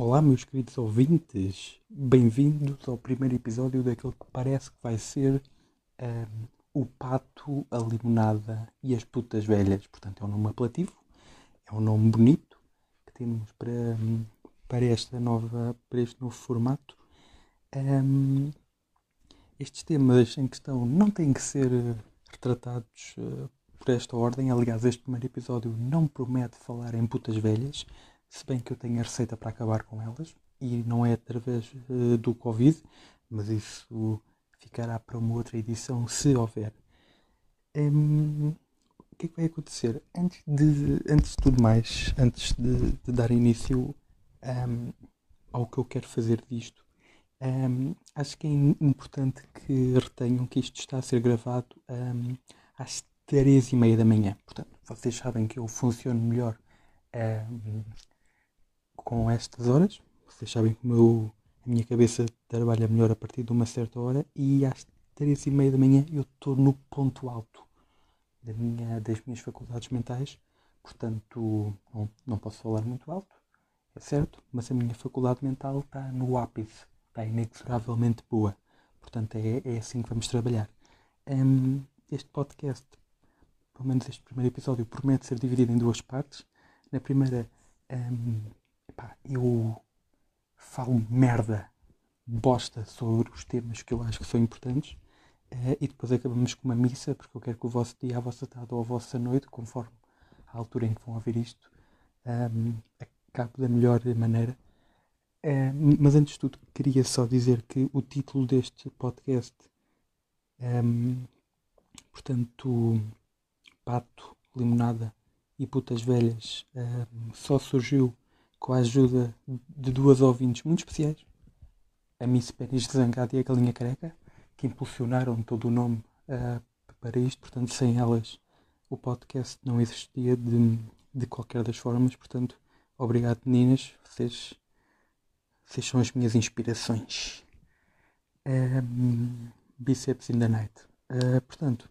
Olá, meus queridos ouvintes, bem-vindos ao primeiro episódio daquele que parece que vai ser um, o pato, a limonada e as putas velhas. Portanto, é um nome apelativo, é um nome bonito que temos para, para, esta nova, para este novo formato. Um, estes temas em questão não têm que ser retratados uh, por esta ordem. Aliás, este primeiro episódio não promete falar em putas velhas se bem que eu tenho a receita para acabar com elas e não é através uh, do Covid, mas isso ficará para uma outra edição se houver. Um, o que é que vai acontecer? Antes de, antes de tudo mais, antes de, de dar início um, ao que eu quero fazer disto, um, acho que é importante que retenham que isto está a ser gravado às três e meia da manhã. Portanto, vocês sabem que eu funciono melhor com estas horas. Vocês sabem que meu, a minha cabeça trabalha melhor a partir de uma certa hora e às três e meia da manhã eu estou no ponto alto da minha, das minhas faculdades mentais. Portanto, não, não posso falar muito alto, é certo, mas a minha faculdade mental está no ápice, está inexoravelmente boa. Portanto, é, é assim que vamos trabalhar. Um, este podcast, pelo menos este primeiro episódio, promete ser dividido em duas partes. Na primeira, um, Eu falo merda, bosta sobre os temas que eu acho que são importantes uh, e depois acabamos com uma missa, porque eu quero que o vosso dia, a vossa tarde ou a vossa noite, conforme a altura em que vão ouvir isto, um, acabe da melhor maneira. Uh, mas antes de tudo, queria só dizer que o título deste podcast, um, portanto, Pato, Limonada e Putas Velhas, só surgiu com a ajuda de duas ouvintes muito especiais, a Miss Pênis Zangado e a Galinha Careca, que impulsionaram todo o nome uh, para isto. Portanto, sem elas o podcast não existia de, de qualquer das formas. Portanto, obrigado meninas, vocês, vocês são as minhas inspirações. Um, Biceps in the Night. Uh, portanto,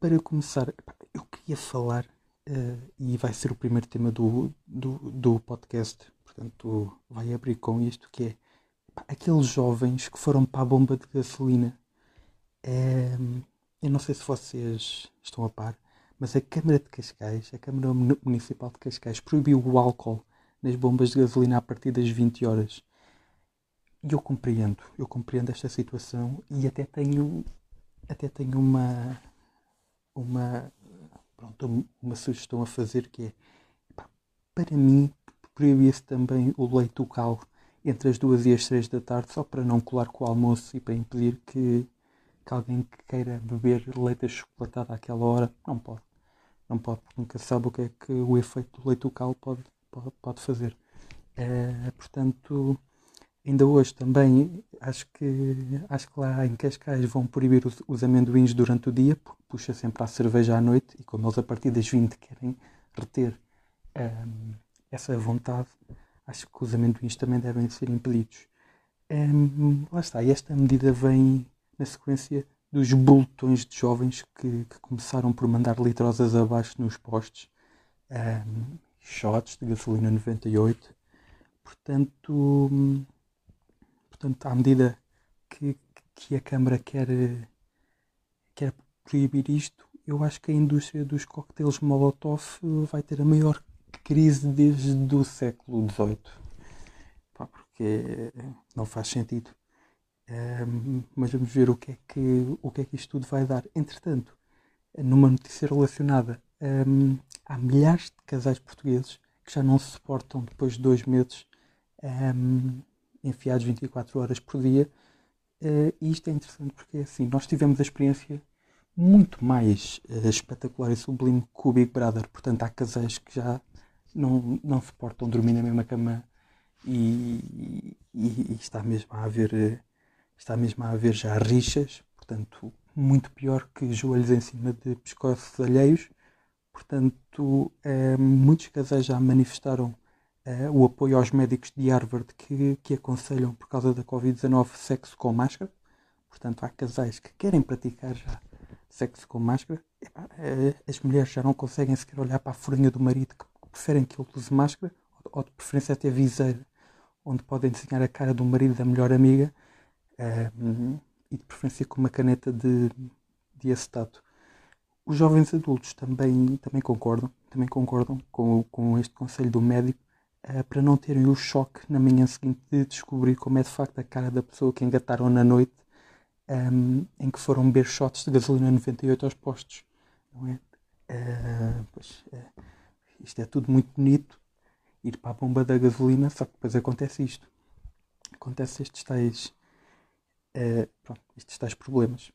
para começar, eu queria falar Uh, e vai ser o primeiro tema do, do, do podcast. Portanto, vai abrir com isto que é aqueles jovens que foram para a bomba de gasolina. É, eu não sei se vocês estão a par, mas a Câmara de Cascais, a Câmara Municipal de Cascais, proibiu o álcool nas bombas de gasolina a partir das 20 horas. E eu compreendo, eu compreendo esta situação e até tenho, até tenho uma, uma, pronto, uma sugestão a fazer que é, para mim, proibia-se também o leite local entre as duas e as três da tarde, só para não colar com o almoço e para impedir que, que alguém que queira beber leite achocolatado àquela hora, não pode. Não pode, porque nunca sabe o que é que o efeito do leite local pode, pode, pode fazer. É, portanto, Ainda hoje também acho que, acho que lá em Cascais vão proibir os, os amendoins durante o dia, porque puxa sempre a cerveja à noite e como eles a partir das 20 querem reter um, essa vontade, acho que os amendoins também devem ser impedidos. Um, lá está, e esta medida vem na sequência dos bulletões de jovens que, que começaram por mandar litrosas abaixo nos postes, um, shots de gasolina 98. Portanto, Portanto, à medida que, que a Câmara quer, quer proibir isto, eu acho que a indústria dos coquetéis Molotov vai ter a maior crise desde o século XVIII. Porque não faz sentido. Mas vamos ver o que, é que, o que é que isto tudo vai dar. Entretanto, numa notícia relacionada, há milhares de casais portugueses que já não se suportam depois de dois meses enfiados 24 horas por dia. Uh, e isto é interessante porque assim, nós tivemos a experiência muito mais uh, espetacular e sublime que o Big Brother. Portanto, há casais que já não, não suportam dormir na mesma cama e, e, e está mesmo a haver uh, está mesmo a haver já rixas, portanto, muito pior que joelhos em cima de pescoços alheios. Portanto, muitos casais já manifestaram uh, o apoio aos médicos de Harvard que, que aconselham, por causa da Covid-19, sexo com máscara. Portanto, há casais que querem praticar já sexo com máscara. uh, as mulheres já não conseguem sequer olhar para a furinha do marido, que preferem que ele use máscara, ou, de preferência até viseira, onde podem desenhar a cara do marido da melhor amiga um, e de preferência com uma caneta de, de acetato. Os jovens adultos também, também concordam, também concordam com, com este conselho do médico uh, para não terem o choque na manhã seguinte de descobrir como é de facto a cara da pessoa que engataram na noite um, em que foram beber shots de gasolina 98 aos postos. Não é? Uh, pois, uh, isto é tudo muito bonito, ir para a bomba da gasolina, só que depois acontece isto. Acontece estes tais, uh, pronto, estes tais problemas.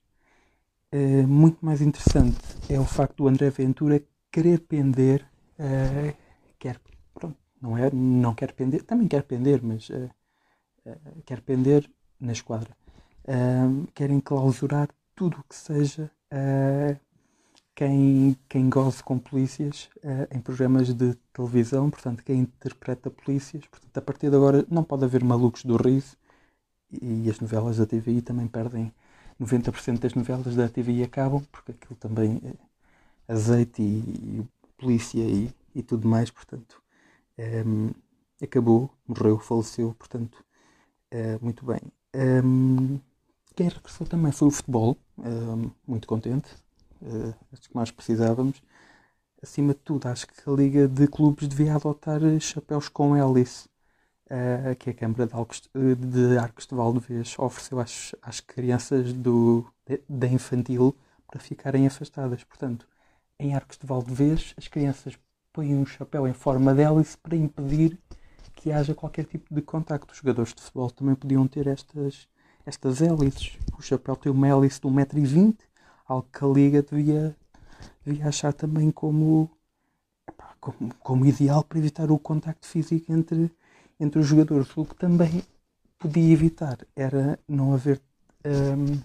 Muito mais interessante é o facto do André Ventura querer pender, quer, não, é, não quer pender, também quer pender, mas quer pender na esquadra. quer enclausurar tudo o que seja quem, quem goze com polícias uh, em programas de televisão, portanto, quem interpreta polícias. Portanto, a partir de agora não pode haver malucos do riso e, e as novelas da TVI também perdem 90% das novelas da TVI acabam, porque aquilo também é azeite e, e polícia e, e, tudo mais, portanto, um, acabou, morreu, faleceu, portanto, uh, muito bem. Um, quem regressou também foi o futebol, muito contente, uh, que nós precisávamos. Acima de tudo, acho que a Liga de Clubes devia adotar chapéus com hélice, uh, que a Câmara de Arcos de, Arcos de Valdevez ofereceu às, às crianças do, da infantil para ficarem afastadas. Portanto, em Arcos de Valdevez, as crianças põem um chapéu em forma de hélice para impedir que haja qualquer tipo de contacto. Os jogadores de futebol também podiam ter estas, estas hélices. O chapéu tem uma hélice de 1,20m algo que a Liga devia, devia achar também como, como, como, ideal para evitar o contacto físico entre, entre os jogadores. O que também podia evitar era não haver um,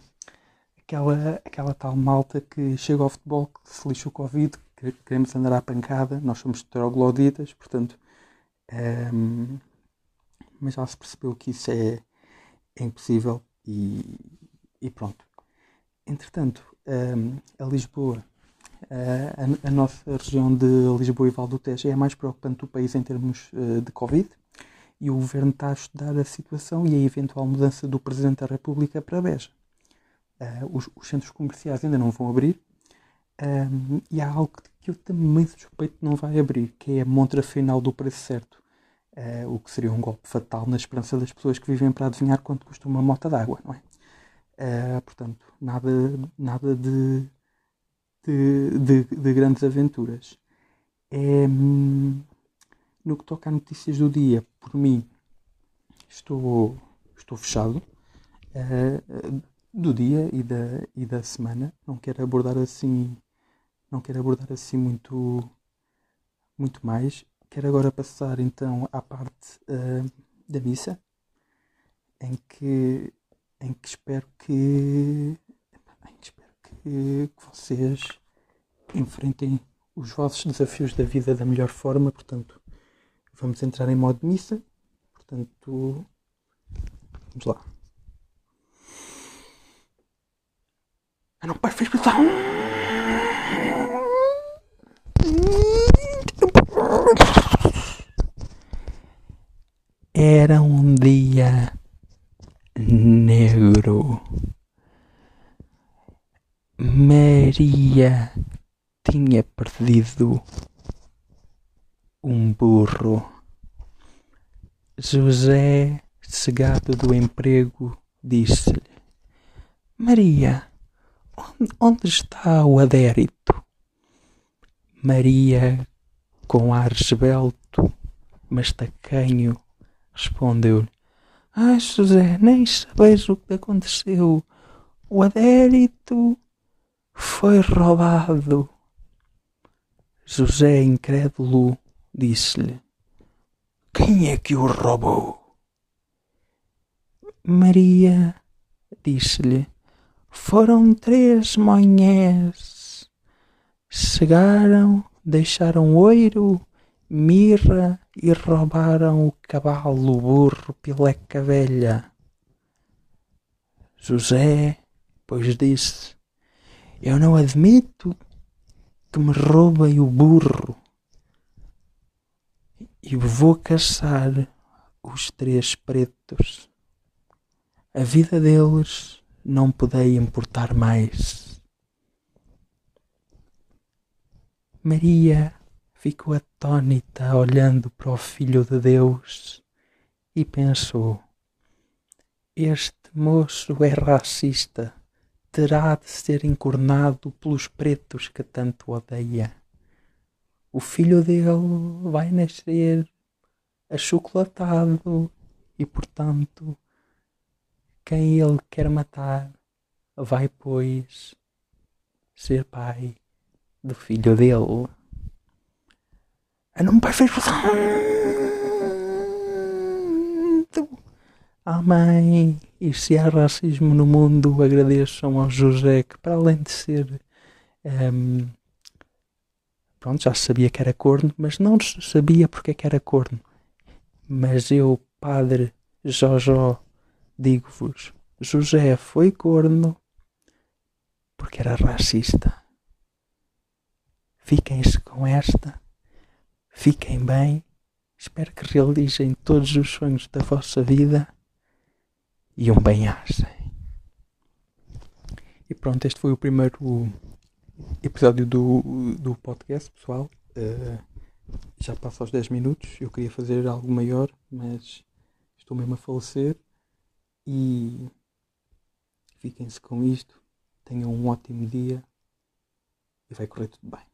aquela, aquela tal malta que chega ao futebol, que se lixa o Covid, queremos andar à pancada, nós somos trogloditas, portanto. Um, mas já se percebeu que isso é, é impossível e, e pronto. Entretanto, a Lisboa, a, a, nossa região de Lisboa e Val do Tejo é a mais preocupante do país em termos eh, de Covid e o governo está a estudar a situação e a eventual mudança do Presidente da República para Beja. Uh, os, os, centros comerciais ainda não vão abrir um, e há algo que eu também suspeito que não vai abrir, que é a montra final do preço certo. Uh, o que seria um golpe fatal na esperança das pessoas que vivem para adivinhar quanto custa uma mota d'água, não é? Uh, portanto, nada, nada de, de, de, de grandes aventuras. É, no que toca a notícias do dia, por mim, estou, estou fechado. Uh, do dia e da, e da semana. Não quero abordar assim. Não quero abordar assim muito, muito mais. Quero agora passar então à parte uh, da missa, em que em que espero que, espero que, que vocês enfrentem os vossos desafios da vida da melhor forma. Portanto, vamos entrar em modo missa. Portanto, vamos lá. Ah não, pai, fez Era um dia negro. Maria tinha perdido um burro. José, chegado do emprego, disse-lhe: Maria, onde está o adérito? Maria, com ar esbelto, mas tacanho, respondeu-lhe: ah, José, nem sabes o que aconteceu. O adérito foi roubado. José, incrédulo, disse-lhe: Quem é que o roubou? Maria disse-lhe: Foram três manhãs. Chegaram, deixaram ouro, mirra e roubaram o cavalo, o burro, pileca velha. José, pois disse, eu não admito que me roubem o burro e vou caçar os três pretos. A vida deles não podia importar mais. Maria ficou atônita olhando para o Filho de Deus e pensou: Este moço é racista, terá de ser encornado pelos pretos que tanto odeia. O filho dele vai nascer achocolatado e, portanto, quem ele quer matar vai, pois, ser pai do filho dele. Não me pai fez Ah, mãe, e se há racismo no mundo, agradeçam ao José que, para além de ser. Um, pronto, já sabia que era corno, mas não sabia porque é que era corno. Mas eu, padre Jojó, digo-vos: José foi corno porque era racista. Fiquem-se com esta, fiquem bem, espero que realizem todos os sonhos da vossa vida e um bem-aja. E pronto, este foi o primeiro episódio do, do podcast, pessoal. Uh, já passa aos 10 minutos. Eu queria fazer algo maior, mas estou mesmo a falecer. E fiquem-se com isto. Tenham um ótimo dia e vai correr tudo bem.